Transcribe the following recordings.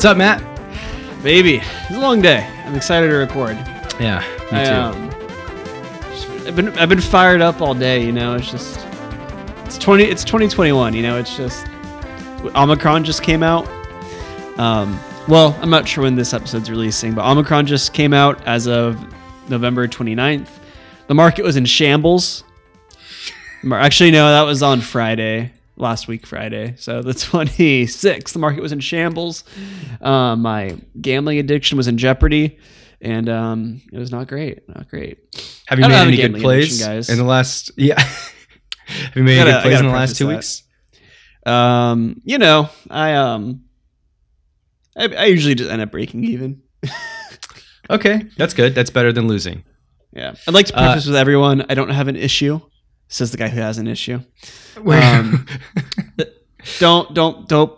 What's up, Matt? Baby, it's a long day. I'm excited to record. Yeah, me I, too. um, just- I've been I've been fired up all day. You know, it's just it's twenty it's 2021. You know, it's just Omicron just came out. Um, well, I'm not sure when this episode's releasing, but Omicron just came out as of November 29th. The market was in shambles. Actually, no, that was on Friday, last week Friday. So the 26th, the market was in shambles. Um, my gambling addiction was in jeopardy, and um, it was not great. Not great. have you made have any good plays guys. in the last? Yeah. have you made Gotta- any good plays in the last two that. weeks? Um, you know, I um, I, I usually just end up breaking even. Okay, that's good. That's better than losing. Yeah, I'd like to Uh, preface with everyone. I don't have an issue. Says the guy who has an issue. Um, Don't don't don't.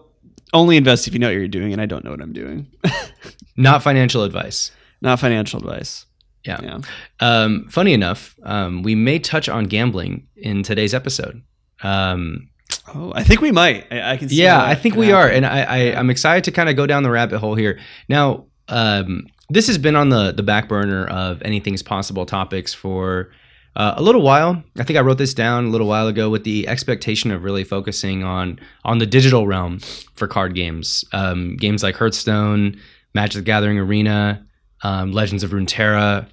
Only invest if you know what you're doing, and I don't know what I'm doing. Not financial advice. Not financial advice. Yeah. Yeah. Um, funny enough, um, we may touch on gambling in today's episode. Um, Oh, I think we might. I, I can. See yeah, I think we are, and I, I I'm excited to kind of go down the rabbit hole here. Now, um, this has been on the the back burner of anything's possible topics for uh, a little while. I think I wrote this down a little while ago with the expectation of really focusing on on the digital realm for card games, um, games like Hearthstone, Magic the Gathering Arena, um, Legends of Runeterra,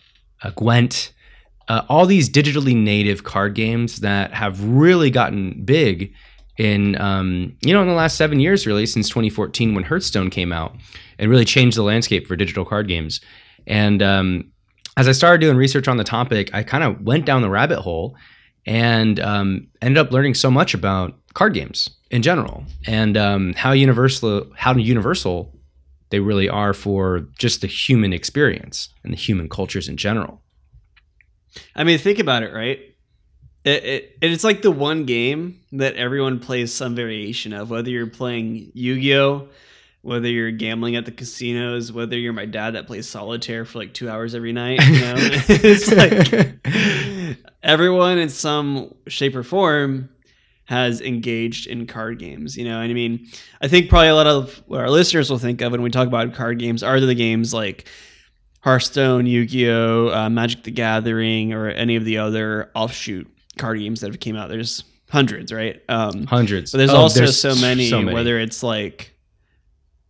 uh, Gwent. Uh, all these digitally native card games that have really gotten big in um, you know in the last seven years really since 2014 when hearthstone came out and really changed the landscape for digital card games and um, as i started doing research on the topic i kind of went down the rabbit hole and um, ended up learning so much about card games in general and um, how universal how universal they really are for just the human experience and the human cultures in general I mean, think about it, right? It, it it's like the one game that everyone plays some variation of. Whether you're playing Yu-Gi-Oh, whether you're gambling at the casinos, whether you're my dad that plays solitaire for like two hours every night. You know, it's like everyone in some shape or form has engaged in card games. You know, and I mean, I think probably a lot of what our listeners will think of when we talk about card games are the games like Hearthstone, Yu-Gi-Oh, uh, Magic the Gathering, or any of the other offshoot card games that have came out. There's hundreds, right? Um, hundreds but there's Oh, also there's so many, so many. Whether it's like,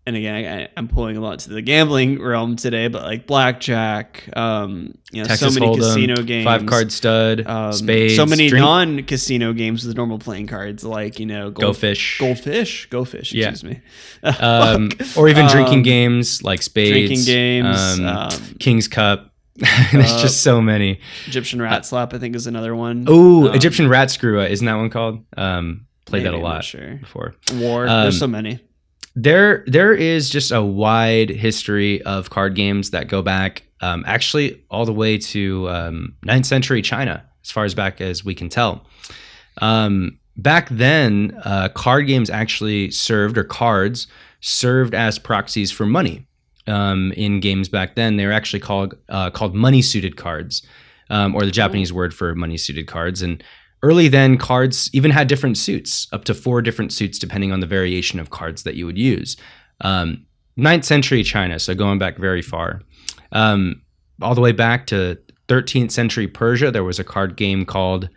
and again, I, I'm pulling a lot to the gambling realm today, but like blackjack, um, you know, Texas so many Hold'em, casino games, five card stud um, spades so many drink- non-casino games with normal playing cards, like you know, go gold, fish goldfish, goldfish. Yeah. Excuse me. um, or even drinking Um, games like spades, drinking games, um, um, King's Cup. There's uh, just so many. Egyptian rat slap, I think, is another one. Oh, Egyptian rat screw isn't that one called? Um, played that a maybe, I'm not lot Sure. before. War. Um, There's so many. There, there is just a wide history of card games that go back, um, actually, all the way to um, 9th century China, as far as back as we can tell. Um, back then, uh, card games actually served, or cards served as proxies for money. Um, in games back then, they were actually called uh, called money suited cards, um, or the Japanese word for money suited cards. And early then, cards even had different suits, up to four different suits, depending on the variation of cards that you would use. Um, 9th century China, so going back very far, um, all the way back to 13th century Persia, there was a card game called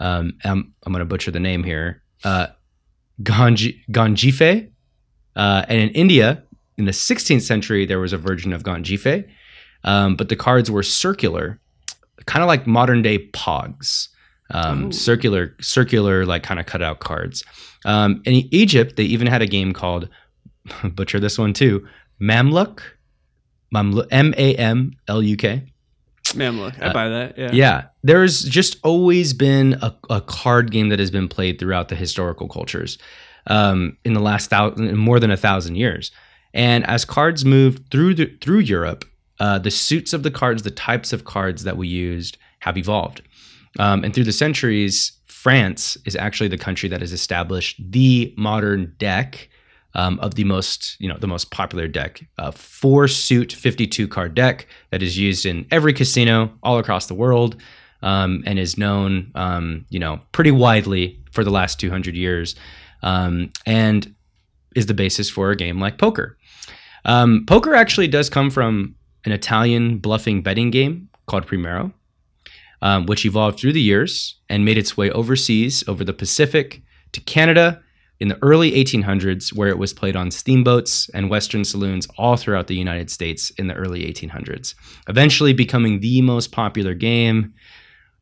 um, I'm, I'm going to butcher the name here, uh, Ganji, Ganjife. Uh, and in India, in the 16th century, there was a version of Ganjife, um, but the cards were circular, kind of like modern day Pogs. Um, circular, circular, like kind of cutout cards. Um, in Egypt, they even had a game called, butcher this one too, Mamluk, Mamluk, M A M L U K. Man, I uh, buy that. Yeah. Yeah, there's just always been a, a card game that has been played throughout the historical cultures um, in the last thousand, more than a thousand years. And as cards moved through the, through Europe, uh, the suits of the cards, the types of cards that we used, have evolved. Um, and through the centuries, France is actually the country that has established the modern deck um, of the most, you know, the most popular deck, a four suit 52 card deck that is used in every casino all across the world um, and is known, um, you know, pretty widely for the last 200 years, um, and is the basis for a game like poker. Um, poker actually does come from an Italian bluffing betting game called Primero, um, which evolved through the years and made its way overseas over the Pacific to Canada in the early 1800s, where it was played on steamboats and Western saloons all throughout the United States in the early 1800s, eventually becoming the most popular game,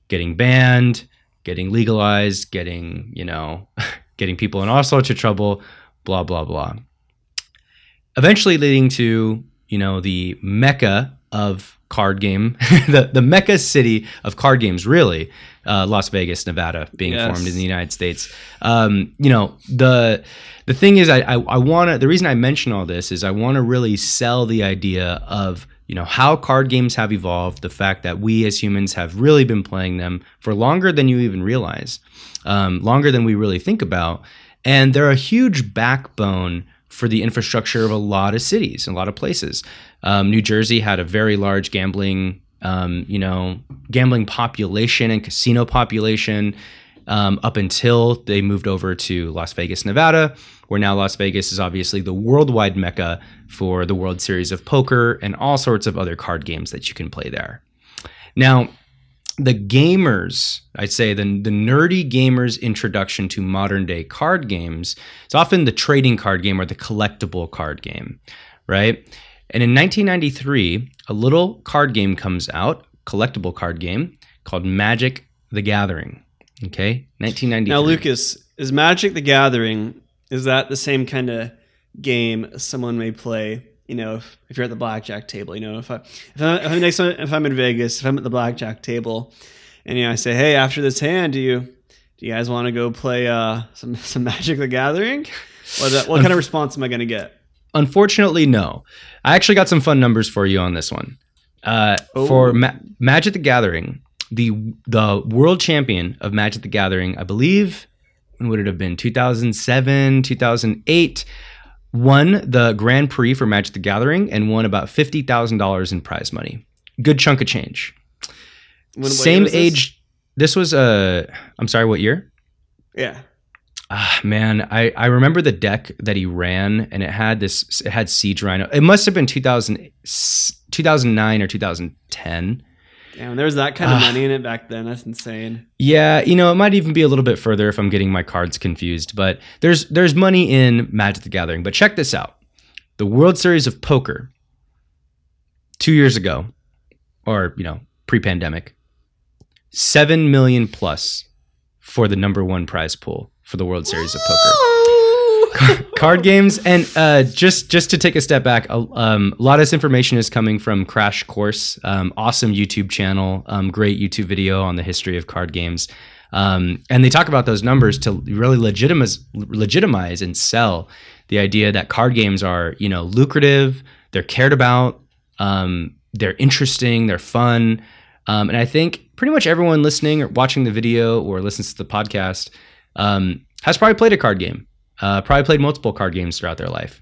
getting banned, getting legalized, getting, you know, getting people in all sorts of trouble, blah, blah, blah. Eventually leading to, you know, the mecca of card game, the, the mecca city of card games, really, uh, Las Vegas, Nevada, being Yes. formed in the United States. Um, you know, the the thing is, I I, I want to. The reason I mention all this is I want to really sell the idea of you know how card games have evolved, the fact that we as humans have really been playing them for longer than you even realize, um, longer than we really think about, and they're a huge backbone for the infrastructure of a lot of cities, a lot of places. Um, New Jersey had a very large gambling, um, you know, gambling population and casino population um, up until they moved over to Las Vegas, Nevada, where now Las Vegas is obviously the worldwide mecca for the World Series of Poker and all sorts of other card games that you can play there. Now, the gamers, I'd say the, the nerdy gamers' introduction to modern day card games is often the trading card game or the collectible card game, right? And in 1993, a little card game comes out, collectible card game called Magic the Gathering. Okay, 1993. Now, Lucas, is Magic the Gathering is that the same kind of game someone may play? You know, if, if you're at the blackjack table, you know, if I if I'm, if I'm next time, if I'm in Vegas, if I'm at the blackjack table, and you know, I say, hey, after this hand, do you do you guys want to go play uh, some some Magic the Gathering? What, what kind of response am I going to get? Unfortunately, no. I actually got some fun numbers for you on this one. Uh, For Oh. Ma- Magic the Gathering, the the world champion of Magic the Gathering, I believe, when would it have been? 2007, 2008, won the Grand Prix for Magic the Gathering and won about fifty thousand dollars in prize money. Good chunk of change. When- Same was this? age. This was a. Uh, I'm sorry. What year? Yeah. Ah, man, I, I remember the deck that he ran, and it had this. It had Siege Rhino. It must have been 2000, 2009 or 2010. Damn, there was that kind of Ah. money in it back then. That's insane. Yeah, you know, it might even be a little bit further if I'm getting my cards confused. But there's there's money in Magic the Gathering. But check this out: the World Series of Poker, two years ago, or you know, pre-pandemic, seven million plus for the number one prize pool for the World Series of Poker. card games and uh, just just to take a step back a, um, a lot of this information is coming from crash course um, awesome youtube channel um, great youtube video on the history of card games. Um, and they talk about those numbers to really legitimize legitimize and sell the idea that card games are you know lucrative they're cared about um, they're interesting they're fun. Um, and i think pretty much everyone listening or watching the video or listens to the podcast um, has probably played a card game uh, probably played multiple card games throughout their life,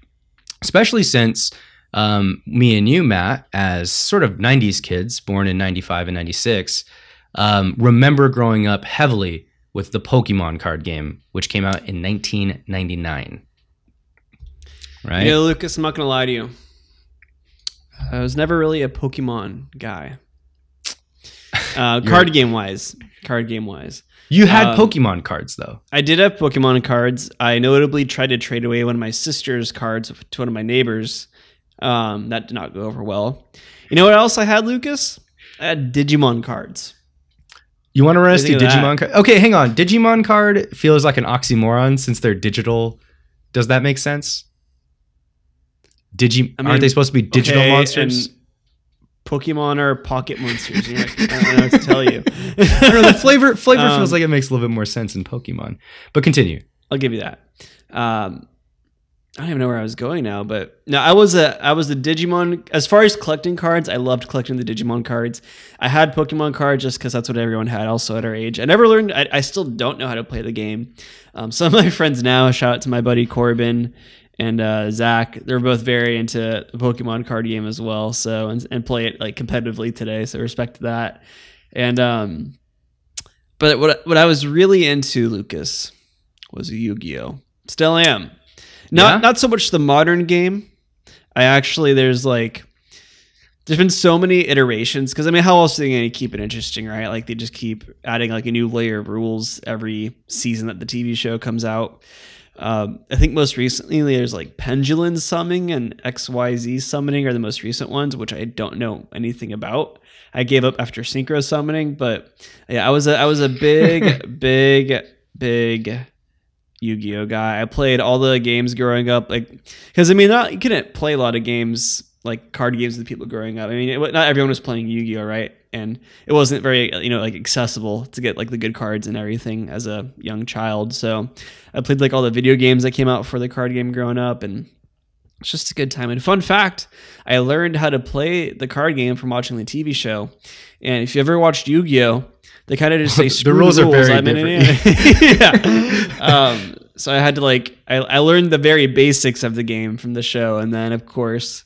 especially since um, me and you, Matt, as sort of 90s kids born in 95 and 96, um, remember growing up heavily with the Pokemon card game, which came out in 1999. Right? Yeah, Lucas, I'm not gonna lie to you. I was never really a Pokemon guy. Uh, card game wise, card game wise, you had um, Pokemon cards, though. I did have Pokemon cards. I notably tried to trade away one of my sister's cards to one of my neighbors. Um, that did not go over well. You know what else I had, Lucas? I had Digimon cards. You want to run us through you think of Digimon card? Okay, hang on. Digimon card feels like an oxymoron since they're digital. Does that make sense? Digi I mean, aren't they supposed to be digital Okay, monsters? Pokemon are pocket monsters. You know, I don't know what to tell you. I don't know. The flavor flavor Um, feels like it makes a little bit more sense in Pokemon. But continue. I'll give you that. Um, I don't even know where I was going now, but no, I was a I was the Digimon. As far as collecting cards, I loved collecting the Digimon cards. I had Pokemon cards just because that's what everyone had. Also at our age, I never learned. I, I still don't know how to play the game. Um, some of my friends now, shout out to my buddy Corbin and uh, Zach. They're both very into the Pokemon card game as well. So and, and play it like competitively today. So respect to that. And um, but what what I was really into, Lucas, was Yu-Gi-Oh. Still am. Not Yeah? not so much the modern game. I actually there's like there's been so many iterations because I mean, how else are they going to keep it interesting, right? Like they just keep adding like a new layer of rules every season that the TV show comes out. Um, I think most recently there's like pendulum summoning and XYZ summoning are the most recent ones, which I don't know anything about. I gave up after synchro summoning, but yeah, I was a I was a big, big, big Yu-Gi-Oh guy. I played all the games growing up, like because I mean, not you couldn't play a lot of games like card games with people growing up. I mean, it, not everyone was playing Yu-Gi-Oh, right? And it wasn't very you know like accessible to get like the good cards and everything as a young child. So I played like all the video games that came out for the card game growing up, and it's just a good time. And fun fact, I learned how to play the card game from watching the TV show. And if you ever watched Yu-Gi-Oh, they kind of just say the rules, the are very I'm different. yeah. Um, so I had to like I, I learned the very basics of the game from the show, and then of course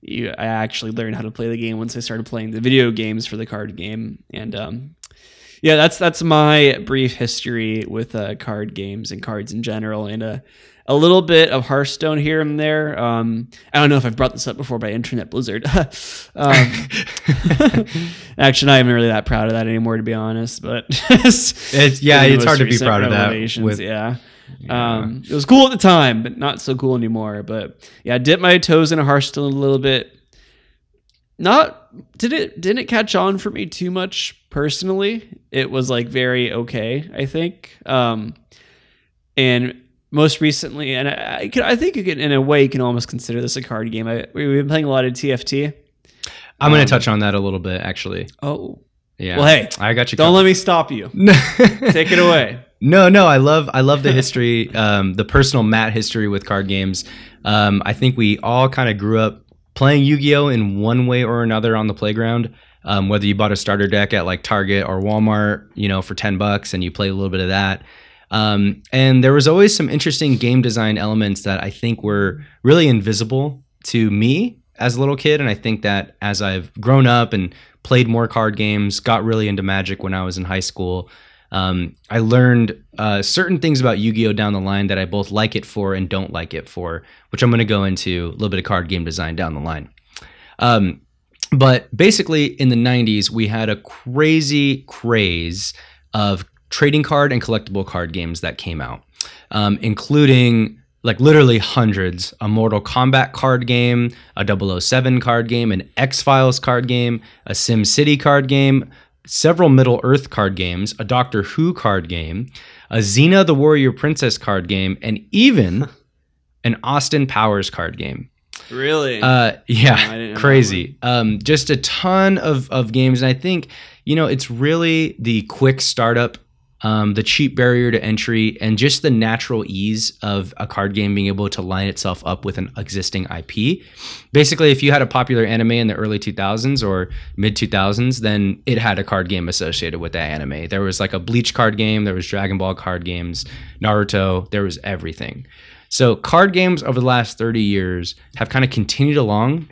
you, I actually learned how to play the game once I started playing the video games for the card game. And um, yeah, that's that's my brief history with uh, card games and cards in general, and a a little bit of Hearthstone here and there. Um, I don't know if I've brought this up before by Internet Blizzard. um, actually, not even really that proud of that anymore, to be honest. But it's yeah, it's hard to be proud of that. With, yeah. Yeah. Um, it was cool at the time, but not so cool anymore. But yeah, I dipped my toes in a Hearthstone a little bit. Not did it didn't catch on for me too much personally. It was like very okay, I think. Um, and most recently, and I, I, I think you can, in a way, you can almost consider this a card game. I, we've been playing a lot of TFT. I'm um, going to touch on that a little bit, actually. Oh, yeah. Well, hey, I got you. Don't covered. let me stop you. Take it away. No, no, I love I love the history, um, the personal Matt history with card games. Um, I think we all kind of grew up playing Yu-Gi-Oh in one way or another on the playground. Um, whether you bought a starter deck at like Target or Walmart, you know, for ten bucks, and you play a little bit of that. Um, and there was always some interesting game design elements that I think were really invisible to me as a little kid. And I think that as I've grown up and played more card games, got really into Magic when I was in high school, um, I learned uh, certain things about Yu Gi Oh! down the line that I both like it for and don't like it for, which I'm going to go into a little bit of card game design down the line. Um, but basically, in the 90s, we had a crazy craze of trading card and collectible card games that came out, um, including like literally hundreds a Mortal Kombat card game, a 007 card game, an X Files card game, a Sim City card game, several Middle Earth card games, a Doctor Who card game, a Xena the Warrior Princess card game, and even an Austin Powers card game. Really? Uh, yeah, no, crazy. Um, just a ton of, of games. And I think, you know, it's really the quick startup um, the cheap barrier to entry, and just the natural ease of a card game being able to line itself up with an existing IP. Basically, if you had a popular anime in the early 2000s or mid 2000s, then it had a card game associated with that anime. There was like a Bleach card game, there was Dragon Ball card games, Naruto, there was everything. So, card games over the last 30 years have kind of continued along,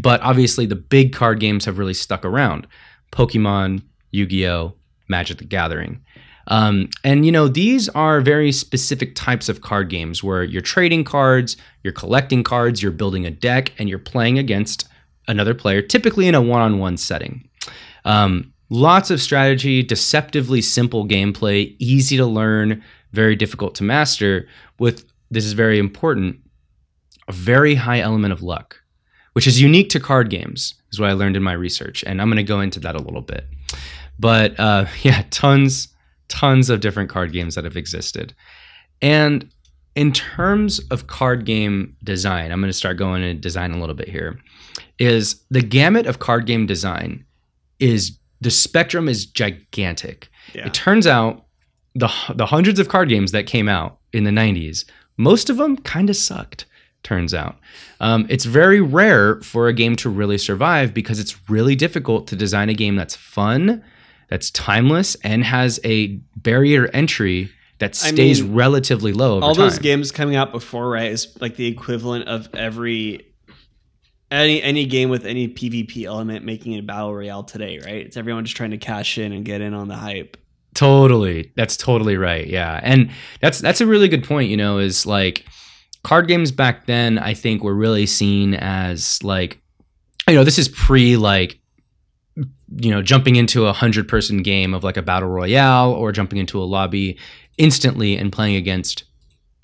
but obviously the big card games have really stuck around Pokemon, Yu Gi Oh!, Magic the Gathering. Um, and you know, these are very specific types of card games where you're trading cards, you're collecting cards, you're building a deck, and you're playing against another player, typically in a one-on-one setting. Um, lots of strategy, deceptively simple gameplay, easy to learn, very difficult to master. With this is very important, a very high element of luck, which is unique to card games, is what I learned in my research, and I'm going to go into that a little bit. But uh, yeah, tons tons of different card games that have existed. And in terms of card game design, I'm going to start going into design a little bit here. Is the gamut of card game design is the spectrum is gigantic. Yeah. It turns out the the hundreds of card games that came out in the 90s, most of them kind of sucked. Turns out, um, it's very rare for a game to really survive because it's really difficult to design a game that's fun, that's timeless and has a barrier entry that stays I mean, relatively low. all time. those games coming out before, right, is like the equivalent of every any any game with any PvP element making it battle royale today, right? It's everyone just trying to cash in and get in on the hype. Totally, that's totally right. Yeah, and that's that's a really good point. You know, is like card games back then, I think, were really seen as like, you know, this is pre like, you know, jumping into a hundred person game of like a battle royale or jumping into a lobby instantly and playing against,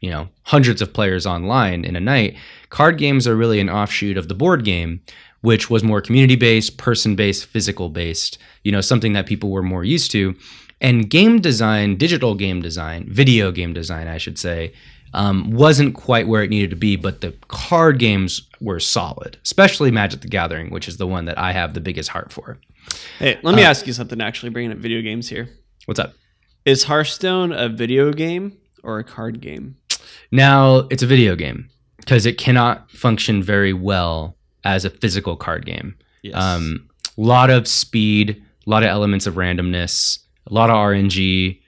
you know, hundreds of players online in a night. Card games are really an offshoot of the board game, which was more community based, person based, physical based, you know, something that people were more used to. And game design, digital game design, video game design, I should say, um, wasn't quite where it needed to be, but the card games were solid, especially Magic the Gathering, which is the one that I have the biggest heart for. Hey, let me Uh, ask you something. Actually, bringing up video games here. What's up? Is Hearthstone a video game or a card game? Now, it's a video game because it cannot function very well as a physical card game. Yes. Um, a lot of speed, a lot of elements of randomness, a lot of RNG.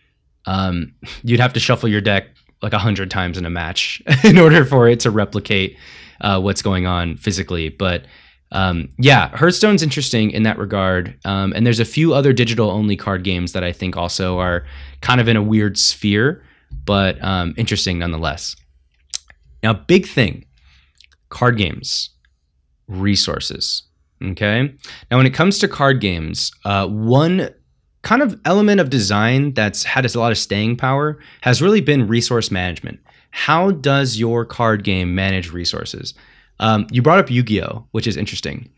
Um, you'd have to shuffle your deck like a hundred times in a match in order for it to replicate uh, what's going on physically. But um, yeah, Hearthstone's interesting in that regard. Um, and there's a few other digital only card games that I think also are kind of in a weird sphere, but um, interesting nonetheless. Now, big thing card games, resources. Okay. Now, when it comes to card games, uh, one kind of element of design that's had a lot of staying power has really been resource management. How does your card game manage resources? Um, you brought up Yu Gi Oh!, which is interesting.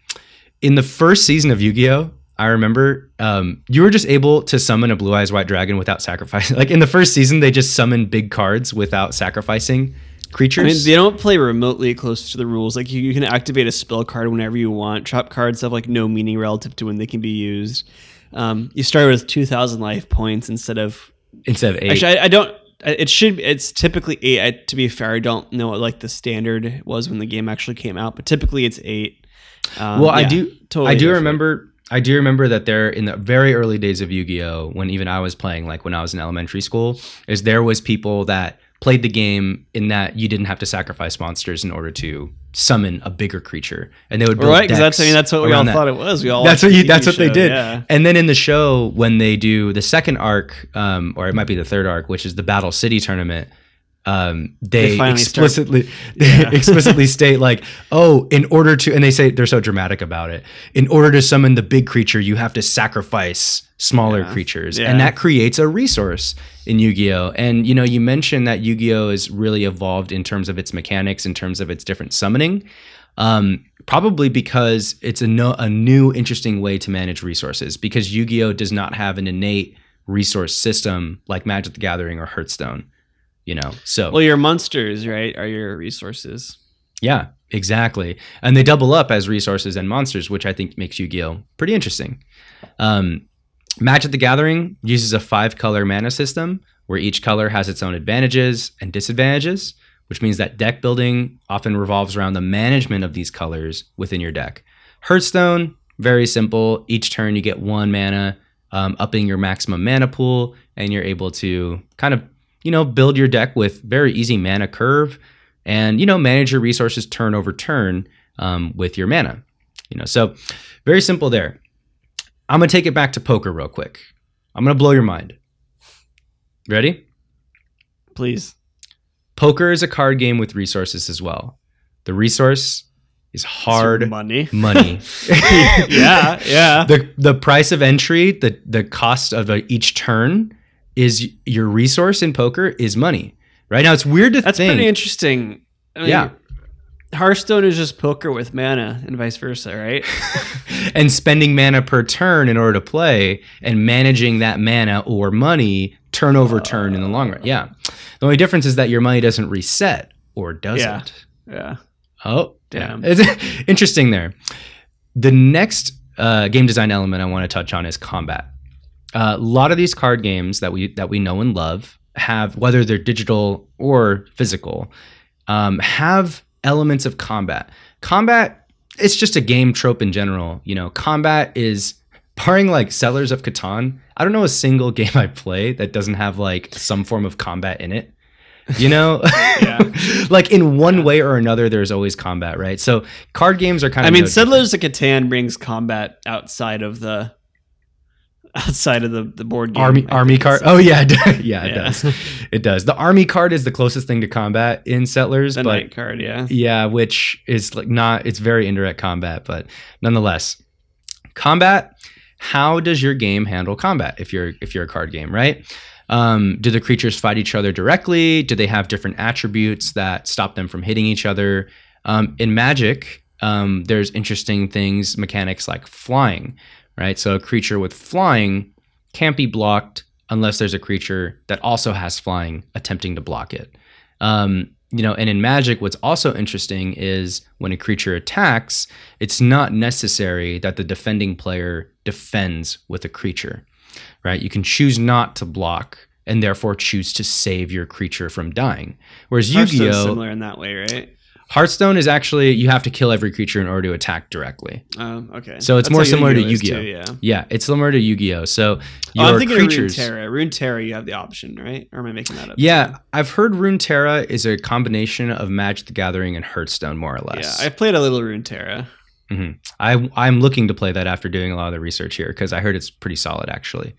In the first season of Yu Gi Oh!, I remember um, you were just able to summon a Blue Eyes White Dragon without sacrificing. Like in the first season, they just summoned big cards without sacrificing creatures. I mean, they don't play remotely close to the rules. Like you, you can activate a spell card whenever you want. Trap cards have like no meaning relative to when they can be used. Um, you start with two thousand life points instead of. instead of eight. Actually, I, I don't. It should. It's typically eight. I, to be fair, I don't know what like the standard was when the game actually came out, but typically it's eight. Um, well, I do. Totally I do different. remember. I do remember that there in the very early days of Yu-Gi-Oh, when even I was playing, like when I was in elementary school, is there was people that played the game in that you didn't have to sacrifice monsters in order to summon a bigger creature, and they would build Right, because that's I mean that's what we all that. thought it was. We all That's what you. That's what they did. Yeah. And then in the show, when they do the second arc, um, or it might be the third arc, which is the Battle City tournament, um, they, They finally start- explicitly Yeah. they explicitly state like, oh, in order to, and they say they're so dramatic about it. In order to summon the big creature, you have to sacrifice smaller Yeah. creatures, Yeah. and that creates a resource in Yu-Gi-Oh. And you know, you mentioned that Yu-Gi-Oh is really evolved in terms of its mechanics, in terms of its different summoning. Um, probably because it's a, no, a new, interesting way to manage resources. Because Yu-Gi-Oh does not have an innate resource system like Magic: The Gathering or Hearthstone. You know, so Well, your monsters, right, are your resources. yeah, exactly. And they double up as resources and monsters, which I think makes Yu-Gi-Oh pretty interesting. Um, Magic: The Gathering uses a five-color mana system where each color has its own advantages and disadvantages, which means that deck building often revolves around the management of these colors within your deck. Hearthstone, very simple. Each turn you get one mana, um, upping your maximum mana pool, and you're able to kind of, you know, build your deck with very easy mana curve, and you know, manage your resources turn over turn um, with your mana. You know, so very simple there. I'm gonna take it back to poker real quick. I'm gonna blow your mind. Ready? Please. Poker is a card game with resources as well. The resource is hard money. money. yeah, yeah. the the price of entry, the the cost of uh, each turn is your resource in poker is money. Right now, it's weird to That's think. pretty interesting. I mean, Yeah. Hearthstone is just poker with mana and vice versa, right? and spending mana per turn in order to play and managing that mana or money turn over turn in the long run. Yeah. The only difference is that your money doesn't reset or doesn't. Yeah. yeah. Oh, Damn. yeah. It's interesting there. The next uh, game design element I want to touch on is combat. Uh, a lot of these card games that we that we know and love have, whether they're digital or physical, um, have elements of combat. Combat, it's just a game trope in general. You know, combat is barring like Settlers of Catan. I don't know a single game I play that doesn't have like some form of combat in it. You know, Yeah. like in one way or another, there's always combat, right? So card games are kind of. I mean, no Settlers of Catan brings combat outside of the outside of the, the board game. army I army card. Oh yeah, yeah, it Yeah. does. It does. The army card is the closest thing to combat in Settlers, the but card, yeah. yeah, which is like not. It's very indirect combat, but nonetheless, combat. How does your game handle combat? If you're if you're a card game, right? Um, do the creatures fight each other directly? Do they have different attributes that stop them from hitting each other? Um, in Magic, um, there's interesting things, mechanics like flying, right? So a creature with flying can't be blocked unless there's a creature that also has flying attempting to block it. Um, you know, and in Magic, what's also interesting is when a creature attacks, it's not necessary that the defending player defends with a creature, right? You can choose not to block and therefore choose to save your creature from dying. Whereas Hearthstone's Yu-Gi-Oh, similar in that way, right? Hearthstone is actually you have to kill every creature in order to attack directly. Um, okay. So it's That's more similar to Yu-Gi-Oh. too, yeah. Yeah, it's similar to Yu-Gi-Oh. So Oh, your I'm thinking creatures. of Runeterra. Runeterra, you have the option, right? Or am I making that up? Yeah, I've heard Runeterra is a combination of Magic the Gathering and Hearthstone, more or less. Yeah. I've played a little Runeterra. I I'm looking to play that after doing a lot of the research here because I heard it's pretty solid actually.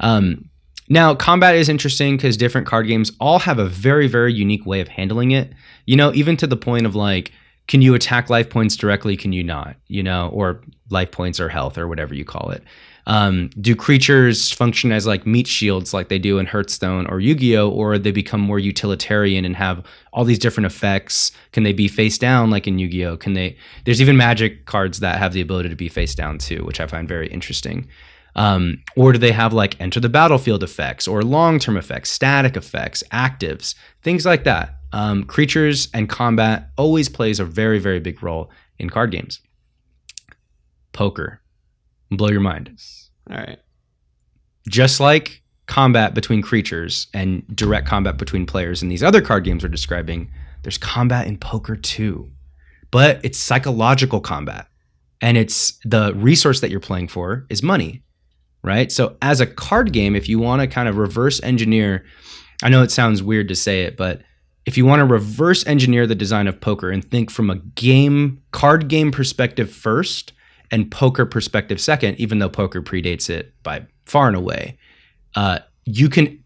Um, now combat is interesting because different card games all have a very very unique way of handling it. You know, even to the point of like, can you attack life points directly? Can you not? You know, or life points or health or whatever you call it. Um, do creatures function as like meat shields like they do in Hearthstone or Yu-Gi-Oh, or they become more utilitarian and have all these different effects? Can they be face down like in Yu-Gi-Oh? Can they? There's even Magic cards that have the ability to be face down too, which I find very interesting. Um, or do they have like enter the battlefield effects or long-term effects, static effects, actives, things like that? Um, creatures and combat always plays a very very big role in card games. Poker, blow your mind All right. just like combat between creatures and direct combat between players in these other card games we're describing, there's combat in poker too. But it's psychological combat. And it's the resource that you're playing for is money, right? So, as a card game, if you want to kind of reverse engineer, I know it sounds weird to say it, but if you want to reverse engineer the design of poker and think from a game, card game perspective first and poker perspective second, even though poker predates it by far and away, uh, you can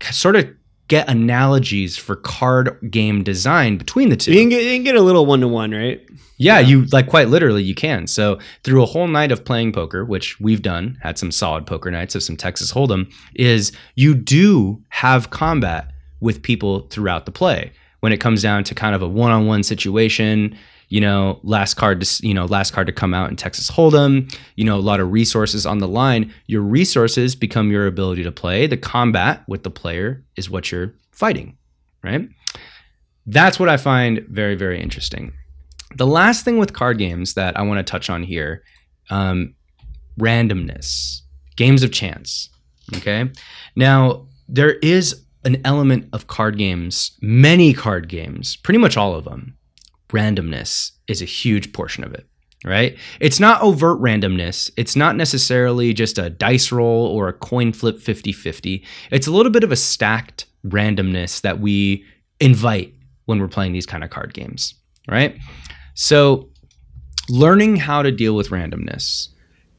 sort of get analogies for card game design between the two. You can get, you can get a little one to one, right? Yeah, Yeah. you like quite literally you can. So through a whole night of playing poker, which we've done, had some solid poker nights of some Texas Hold'em, is you do have combat with people throughout the play. When it comes down to kind of a one-on-one situation, you know, last card to you know last card to come out in Texas Hold'em, you know, a lot of resources on the line. Your resources become your ability to play. The combat with the player is what you're fighting, right? That's what I find very very interesting. The last thing with card games that I want to touch on here, um, randomness, games of chance. Okay, now there is an element of card games, many card games, pretty much all of them. Randomness is a huge portion of it, right? It's not overt randomness. It's not necessarily just a dice roll or a coin flip 50 50. It's a little bit of a stacked randomness that we invite when we're playing these kind of card games, right? So, learning how to deal with randomness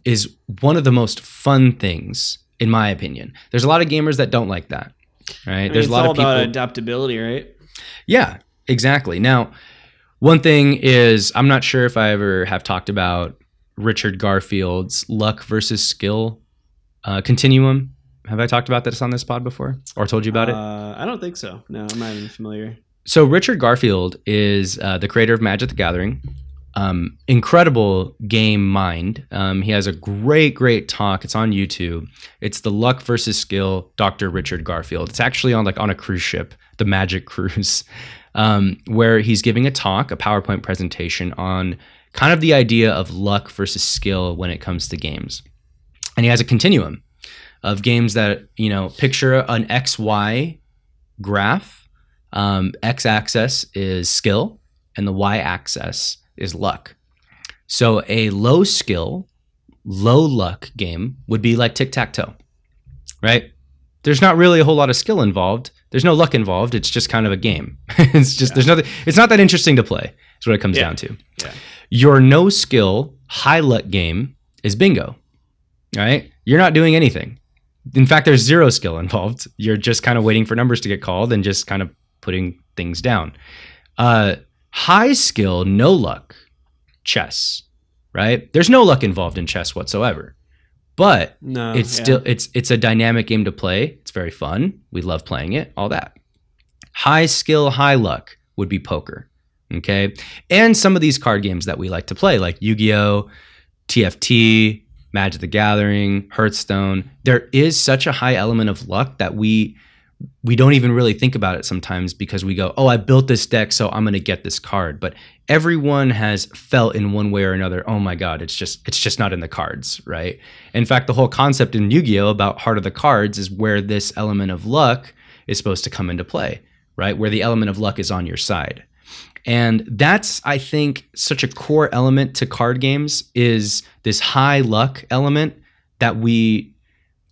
is one of the most fun things, in my opinion. There's a lot of gamers that don't like that, right? I mean, There's a lot of people. about adaptability, right? Yeah, exactly. Now, one thing is, I'm not sure if I ever have talked about Richard Garfield's luck versus skill uh, continuum. Have I talked about this on this pod before or told you about it? Uh, I don't think so. No, I'm not even familiar. So Richard Garfield is uh, the creator of Magic the Gathering. Um, incredible game mind. Um, he has a great, great talk. It's on YouTube. It's the luck versus skill, Dr. Richard Garfield. It's actually on like on a cruise ship, the Magic Cruise, um, where he's giving a talk, a PowerPoint presentation on kind of the idea of luck versus skill when it comes to games. And he has a continuum of games that you know picture an XY graph um, x axis is skill and the y axis is luck. So a low skill, low luck game would be like tic tac toe, right? There's not really a whole lot of skill involved. There's no luck involved. It's just kind of a game. it's just there's nothing. It's not that interesting to play. Is what it comes Yeah. down to. Yeah. Your no skill high luck game is bingo. right? You're not doing anything. In fact, there's zero skill involved. You're just kind of waiting for numbers to get called and just kind of putting things down. Uh, high skill, no luck, chess, right? There's no luck involved in chess whatsoever. But No, it's yeah. still it's it's a dynamic game to play. It's very fun. We love playing it. All that. High skill, high luck would be poker. Okay, and some of these card games that we like to play, like Yu-Gi-Oh, TFT, Magic the Gathering, Hearthstone. There is such a high element of luck that we we don't even really think about it sometimes because we go, "Oh, I built this deck, so I'm going to get this card." But everyone has felt in one way or another, "Oh my god, it's just it's just not in the cards," right? In fact, the whole concept in Yu-Gi-Oh about Heart of the Cards is where this element of luck is supposed to come into play, right? Where the element of luck is on your side. And that's I think such a core element to card games is this high luck element that we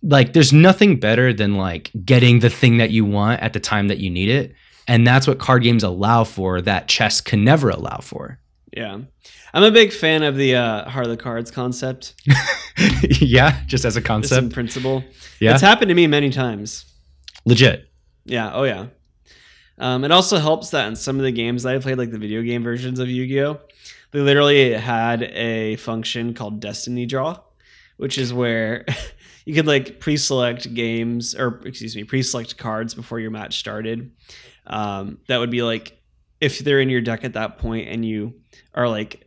like there's nothing better than like getting the thing that you want at the time that you need it. And that's what card games allow for that chess can never allow for. yeah. I'm a big fan of the uh, Heart of the Cards concept. yeah, just as a Just in concept. principle. Yeah. It's happened to me many times. Legit. Yeah. Oh, yeah. Um, it also helps that in some of the games that I played, like the video game versions of Yu Gi Oh, they literally had a function called Destiny Draw, which is where you could like pre-select games or excuse me, pre-select cards before your match started. Um, that would be like if they're in your deck at that point and you are like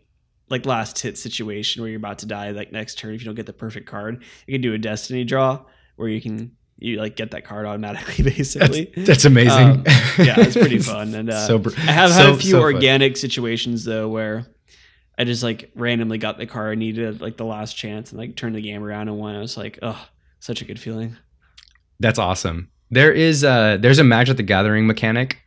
like last hit situation where you're about to die like next turn if you don't get the perfect card you can do a destiny draw where you can you like get that card automatically basically That's, that's amazing. Um, yeah it's pretty fun and uh, so br- i have had so- a few so fun. organic situations though where i just like randomly got the card I needed like the last chance and like turned the game around and won i was like oh such a good feeling That's awesome. There is uh there's a Magic the Gathering mechanic.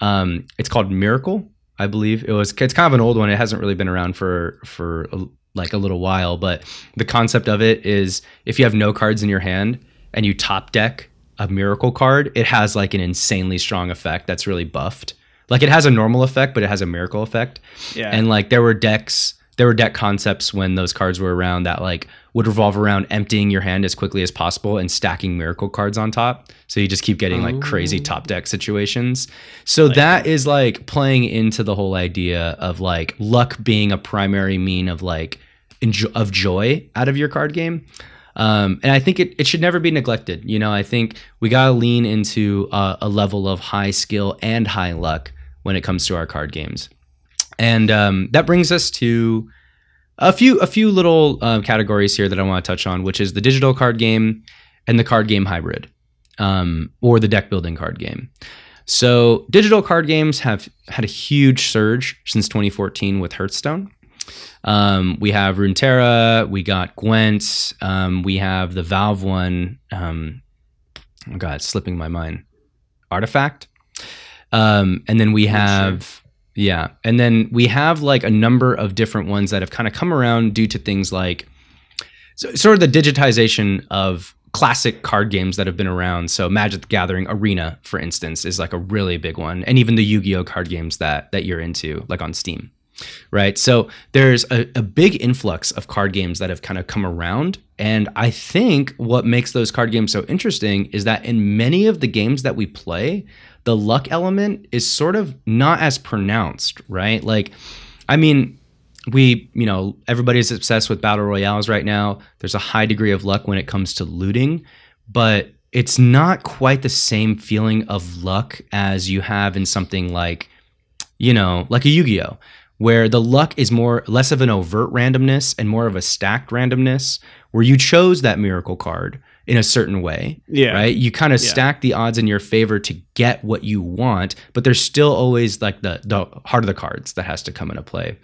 Um it's called Miracle, I believe. It was it's kind of an old one. It hasn't really been around for for a, like a little while, but the concept of it is if you have no cards in your hand and you top deck a miracle card, it has like an insanely strong effect that's really buffed. Like it has a normal effect, but it has a miracle effect. yeah And like there were decks, there were deck concepts when those cards were around that like would revolve around emptying your hand as quickly as possible and stacking miracle cards on top. So you just keep getting like crazy Oh. top deck situations. So Like that is like playing into the whole idea of like luck being a primary mean of like enjo- of joy out of your card game. Um, and I think it, it should never be neglected. You know, I think we got to lean into uh, a level of high skill and high luck when it comes to our card games. And um, that brings us to a few a few little uh, categories here that I want to touch on, which is the digital card game and the card game hybrid, um, or the deck building card game. So digital card games have had a huge surge since 2014 with Hearthstone. Um, we have Runeterra, we got Gwent, um, we have the Valve one. Um, oh God, it's slipping my mind. Artifact, um, and then we have yeah, and then we have like a number of different ones that have kind of come around due to things like so, sort of the digitization of classic card games that have been around. So Magic the Gathering Arena, for instance, is like a really big one, and even the Yu-Gi-Oh card games that that you're into, like on Steam, right? So there's a, a big influx of card games that have kind of come around, and I think what makes those card games so interesting is that in many of the games that we play, the luck element is sort of not as pronounced, right? Like, I mean, we, you know, everybody's obsessed with battle royales right now. There's a high degree of luck when it comes to looting, but it's not quite the same feeling of luck as you have in something like, you know, like a Yu-Gi-Oh, where the luck is more less of an overt randomness and more of a stacked randomness, where you chose that miracle card in a certain way yeah right? You kind of Yeah. stack the odds in your favor to get what you want, but there's still always like the the heart of the cards that has to come into play.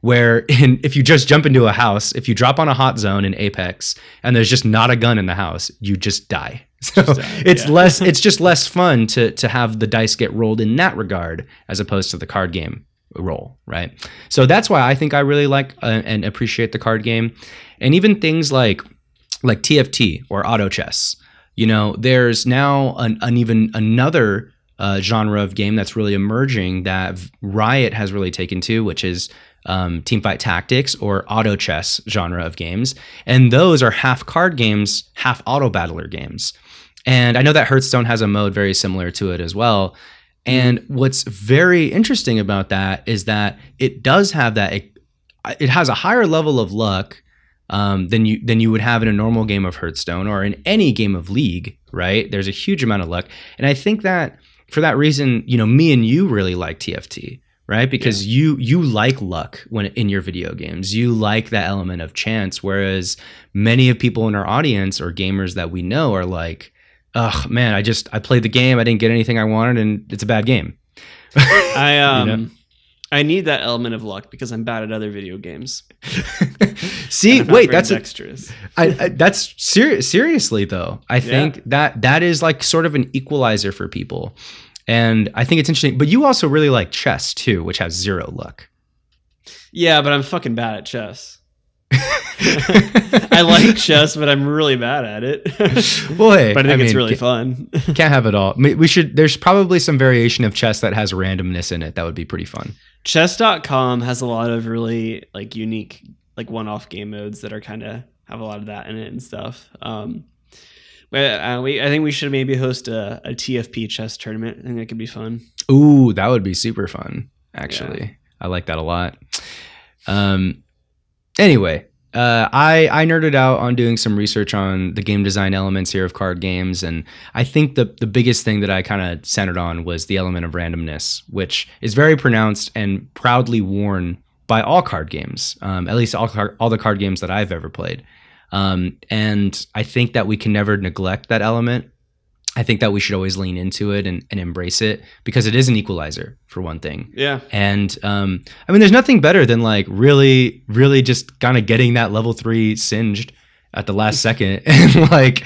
Where in, if you just jump into a house, if you drop on a hot zone in Apex and there's just not a gun in the house, you just die. So Just die, it's yeah. less it's just less fun to to have the dice get rolled in that regard as opposed to the card game roll, right? So that's why I think I really like uh, and appreciate the card game. And even things like like TFT or auto chess. You know, there's now an, an even another uh, genre of game that's really emerging that Riot has really taken to, which is um, teamfight tactics or auto chess genre of games, and those are half card games, half auto battler games. And I know that Hearthstone has a mode very similar to it as well. And what's very interesting about that is that it does have that. It, it has a higher level of luck um, than you than you would have in a normal game of Hearthstone or in any game of League. Right? There's a huge amount of luck, and I think that for that reason, you know, me and you really like TFT right because yeah. you you like luck when in your video games you like that element of chance whereas many of people in our audience or gamers that we know are like oh man i just i played the game i didn't get anything i wanted and it's a bad game i um you know? I need that element of luck because i'm bad at other video games see wait that's dexterous a, I, I, that's ser- seriously though i think yeah. that that is like sort of an equalizer for people and I think it's interesting. But you also really like chess too, which has zero luck. Yeah, but I'm fucking bad at chess. I like chess, but I'm really bad at it. Boy, but I think I it's really fun. can't have it all. We should. There's probably some variation of chess that has randomness in it. That would be pretty fun. Chess.com has a lot of really like unique, like one-off game modes that are kind of have a lot of that in it and stuff. Um, uh, we, I think we should maybe host a, a TFP chess tournament. I think that could be fun. Ooh, that would be super fun. Actually, yeah. I like that a lot. Um, anyway, uh, I I nerded out on doing some research on the game design elements here of card games, and I think the the biggest thing that I kind of centered on was the element of randomness, which is very pronounced and proudly worn by all card games, um, at least all all the card games that I've ever played. Um, and I think that we can never neglect that element. I think that we should always lean into it and, and embrace it because it is an equalizer for one thing. Yeah. And um, I mean, there's nothing better than like really, really just kind of getting that level three Singed at the last second. And like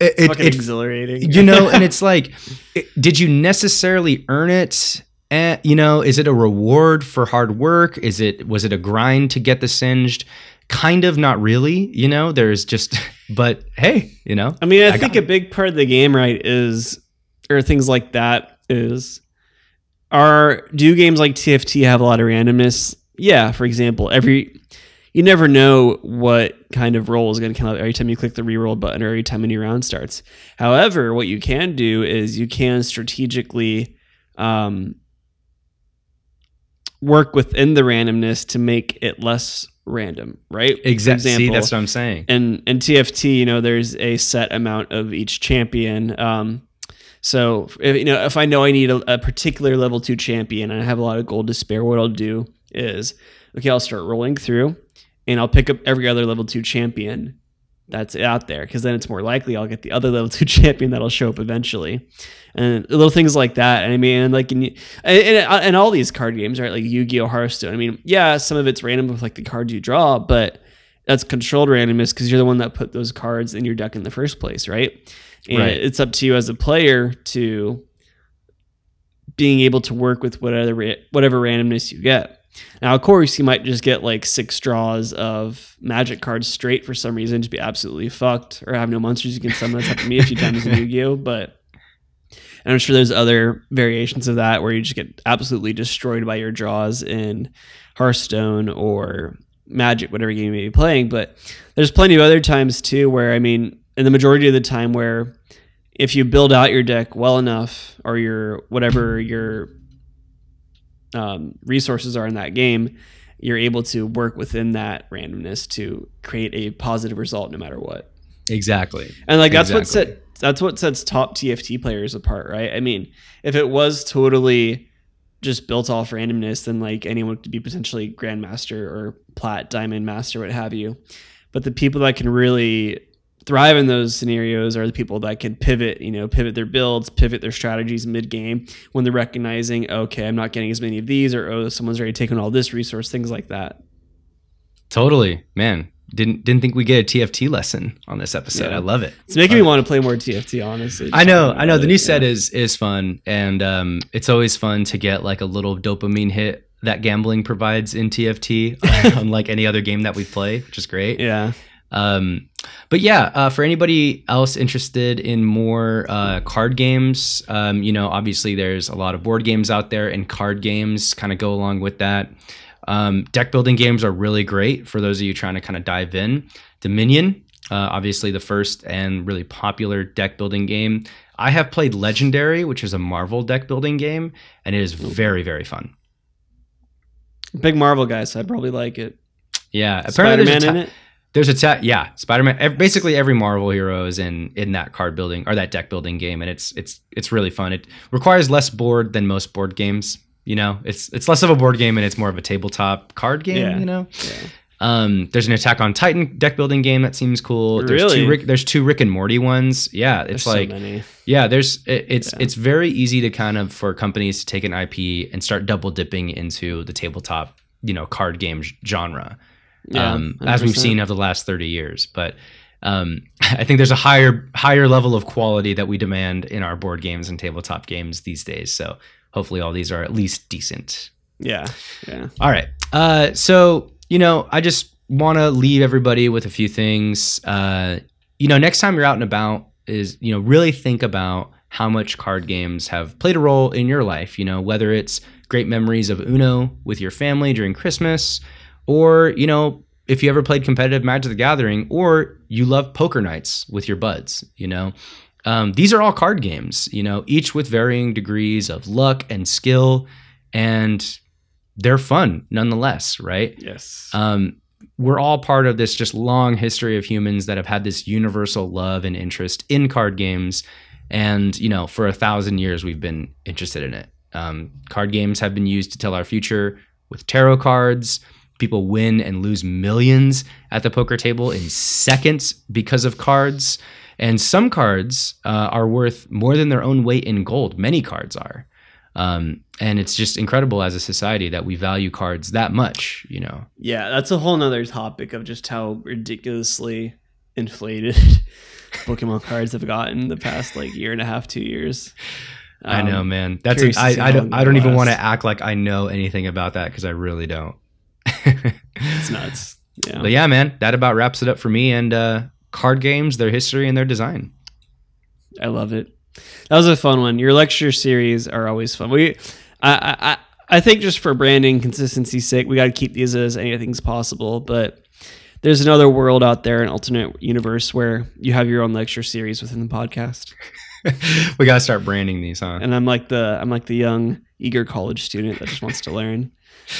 it, it, it exhilarating. You know and it's like it, did you necessarily earn it? And you know is it a reward for hard work? Is it was it a grind to get the Singed? Kind of not really you know? There's just but hey you know i mean i, I think a big part of the game right is or things like that is are do games like tft have a lot of randomness? Yeah for example every you never know what kind of roll is going to come out every time you click the reroll button or every time a new round starts. However what you can do is you can strategically um, work within the randomness to make it less random, right? Exactly. See, that's what I'm saying. And in TFT, you know, there's a set amount of each champion. Um, so if, you know, if I know I need a, a, particular level two champion and I have a lot of gold to spare, what I'll do is, okay, I'll start rolling through, and I'll pick up every other level two champion that's out there because then it's more likely I'll get the other level two champion that'll show up eventually and little things like that. And I mean, like in and, uh, and all these card games, right? Like Yu-Gi-Oh, Hearthstone. I mean, yeah, some of it's random with like the cards you draw, but that's controlled randomness because you're the one that put those cards in your deck in the first place, right? And right. it's up to you as a player to being able to work with whatever whatever randomness you get. Now, of course, you might just get like six draws of magic cards straight for some reason, just be absolutely fucked, or have no monsters you can summon. That's happened to me a few times in Yu-Gi-Oh, but and I'm sure there's other variations of that where you just get absolutely destroyed by your draws in Hearthstone or Magic, whatever game you may be playing. But there's plenty of other times too where I mean, in the majority of the time where if you build out your deck well enough or your whatever your um, resources are in that game, you're able to work within that randomness to create a positive result no matter what. Exactly. And like that's exactly. what set that's what sets top TFT players apart, right? I mean, if it was totally just built off randomness, then like anyone could be potentially grandmaster or plat, diamond master, what have you. But the people that can really thrive in those scenarios are the people that can pivot, you know, pivot their builds, pivot their strategies mid game when they're recognizing, okay, I'm not getting as many of these, or oh, someone's already taken all this resource, things like that. Totally, man didn't didn't think we get a TFT lesson on this episode. Yeah. I love it. It's making me want to play more TFT. Honestly, I know, I know. The new set is is fun, and um, it's always fun to get like a little dopamine hit that gambling provides in TFT, unlike any other game that we play, which is great. Yeah. Um, but yeah, uh, for anybody else interested in more uh, card games, um, you know, obviously there's a lot of board games out there, and card games kind of go along with that. Um, deck building games are really great for those of you trying to kind of dive in. Dominion, uh, obviously the first and really popular deck building game. I have played Legendary, which is a Marvel deck building game, and it is very, very fun. Big Marvel guy, so I'd probably like it. Yeah, Spider there's a Man ta- in it. There's a ta- yeah, Spider-Man. ev- Basically, every Marvel hero is in in that card building or that deck building game, and it's it's it's really fun. It requires less board than most board games. You know, it's it's less of a board game and it's more of a tabletop card game. Yeah. You know, Yeah. um, there's an Attack on Titan deck building game that seems cool. There's Really? two Rick, there's two Rick and Morty ones. Yeah, There's it's so like many. yeah, there's it, it's Yeah. it's very easy to kind of for companies to take an IP and start double dipping into the tabletop you know card game genre Yeah, um, as we've seen over the last 30 years. But um, I think there's a higher higher level of quality that we demand in our board games and tabletop games these days. So hopefully all these are at least decent. Yeah, yeah. All right. Uh, so you know, I just want to leave everybody with a few things. Uh, you know, next time you're out and about, is you know really think about how much card games have played a role in your life. You know, whether it's great memories of Uno with your family during Christmas, or you know, if you ever played competitive Magic the Gathering, or you love poker nights with your buds. You know. Um, these are all card games, you know, each with varying degrees of luck and skill, and they're fun nonetheless, right? Yes. Um, we're all part of this just long history of humans that have had this universal love and interest in card games, and you know, for a thousand years we've been interested in it. Um, card games have been used to tell our future with tarot cards. People win and lose millions at the poker table in seconds because of cards. And some cards uh, are worth more than their own weight in gold. Many cards are. Um, and it's just incredible as a society that we value cards that much, you know. yeah, that's a whole nother topic of just how ridiculously inflated Pokemon cards have gotten the past like year and a half, two years. I know, Um, man. That's curious to I, I don't I don't even want to act like I know anything about that because I really don't. It's nuts. Yeah. But yeah, man, that about wraps it up for me and uh, card games, their history and their design. I love it. That was a fun one. Your lecture series are always fun. We, I, I, I- think just for branding consistency's sake, we got to keep these as anything's possible. But there's another world out there, an alternate universe where you have your own lecture series within the podcast. we gotta start branding these, huh? And I'm like the, I'm like the young, eager college student that just wants to learn.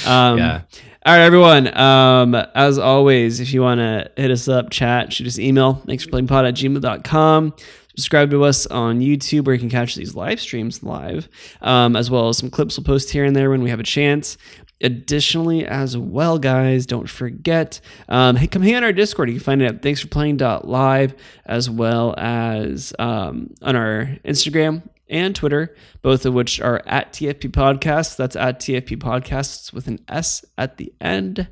Um, yeah. All right, everyone. Um, as always, if you want to hit us up, chat, shoot us email. Thanks for playing pod at gmail.com. Subscribe to us on YouTube where you can catch these live streams live, um, as well as some clips we'll post here and there when we have a chance. Additionally, as well, guys, don't forget, um, hey, come hang on our Discord. You can find it at thanks for playing live, as well as um, on our Instagram and Twitter, both of which are at TFP Podcasts. That's at TFP Podcasts with an S at the end.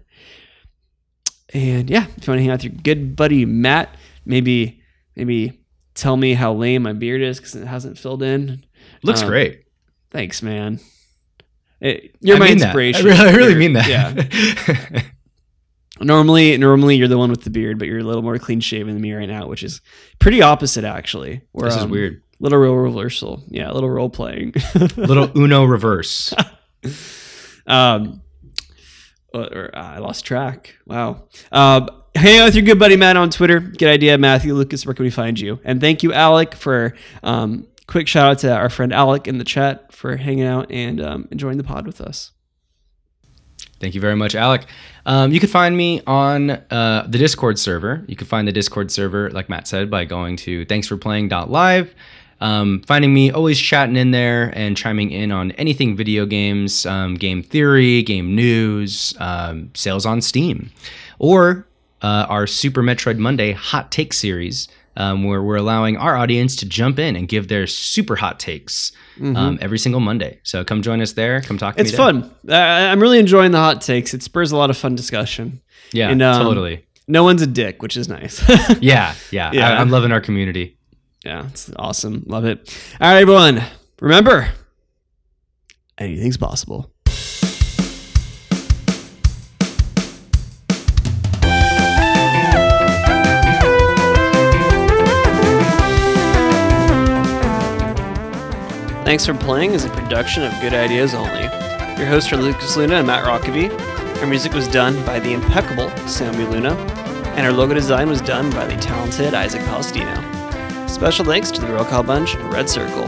And yeah, if you want to hang out with your good buddy Matt, maybe maybe tell me how lame my beard is because it hasn't filled in. Looks um, great. Thanks, man. It, you're I my inspiration. I really, I really mean that. Yeah. Normally, normally you're the one with the beard, but you're a little more clean shaven than me right now, which is pretty opposite actually. We're, this is um, weird. Little role reversal. Yeah, a little role playing. Little Uno reverse. um, or, or, uh, I lost track. Wow. Um, hang out with your good buddy Matt on Twitter. Good idea, Matthew Lucas. Where can we find you? And thank you, Alec, for um, quick shout out to our friend Alec in the chat for hanging out and um, enjoying the pod with us. Thank you very much, Alec. Um, you can find me on uh, the Discord server. You can find the Discord server, like Matt said, by going to thanksforplaying.live. Um, finding me always chatting in there and chiming in on anything video games, um, game theory, game news, um, sales on Steam, or uh, our Super Metroid Monday hot take series, um, where we're allowing our audience to jump in and give their super hot takes um, every single Monday. So come join us there. Come talk to It's me. there. fun. Uh, I'm really enjoying the hot takes. It spurs a lot of fun discussion. Yeah, And, um, totally. No one's a dick, which is nice. Yeah, yeah. Yeah. I, I'm loving our community. Yeah, it's awesome. Love it. All right, everyone. Remember, anything's possible. Thanks for Playing is a production of Good Ideas Only. Your hosts are Lucas Luna and Matt Rockaby. Our music was done by the impeccable Sammy Luna, and our logo design was done by the talented Isaac Palestino. Special thanks to the Roll Call Bunch and Red Circle.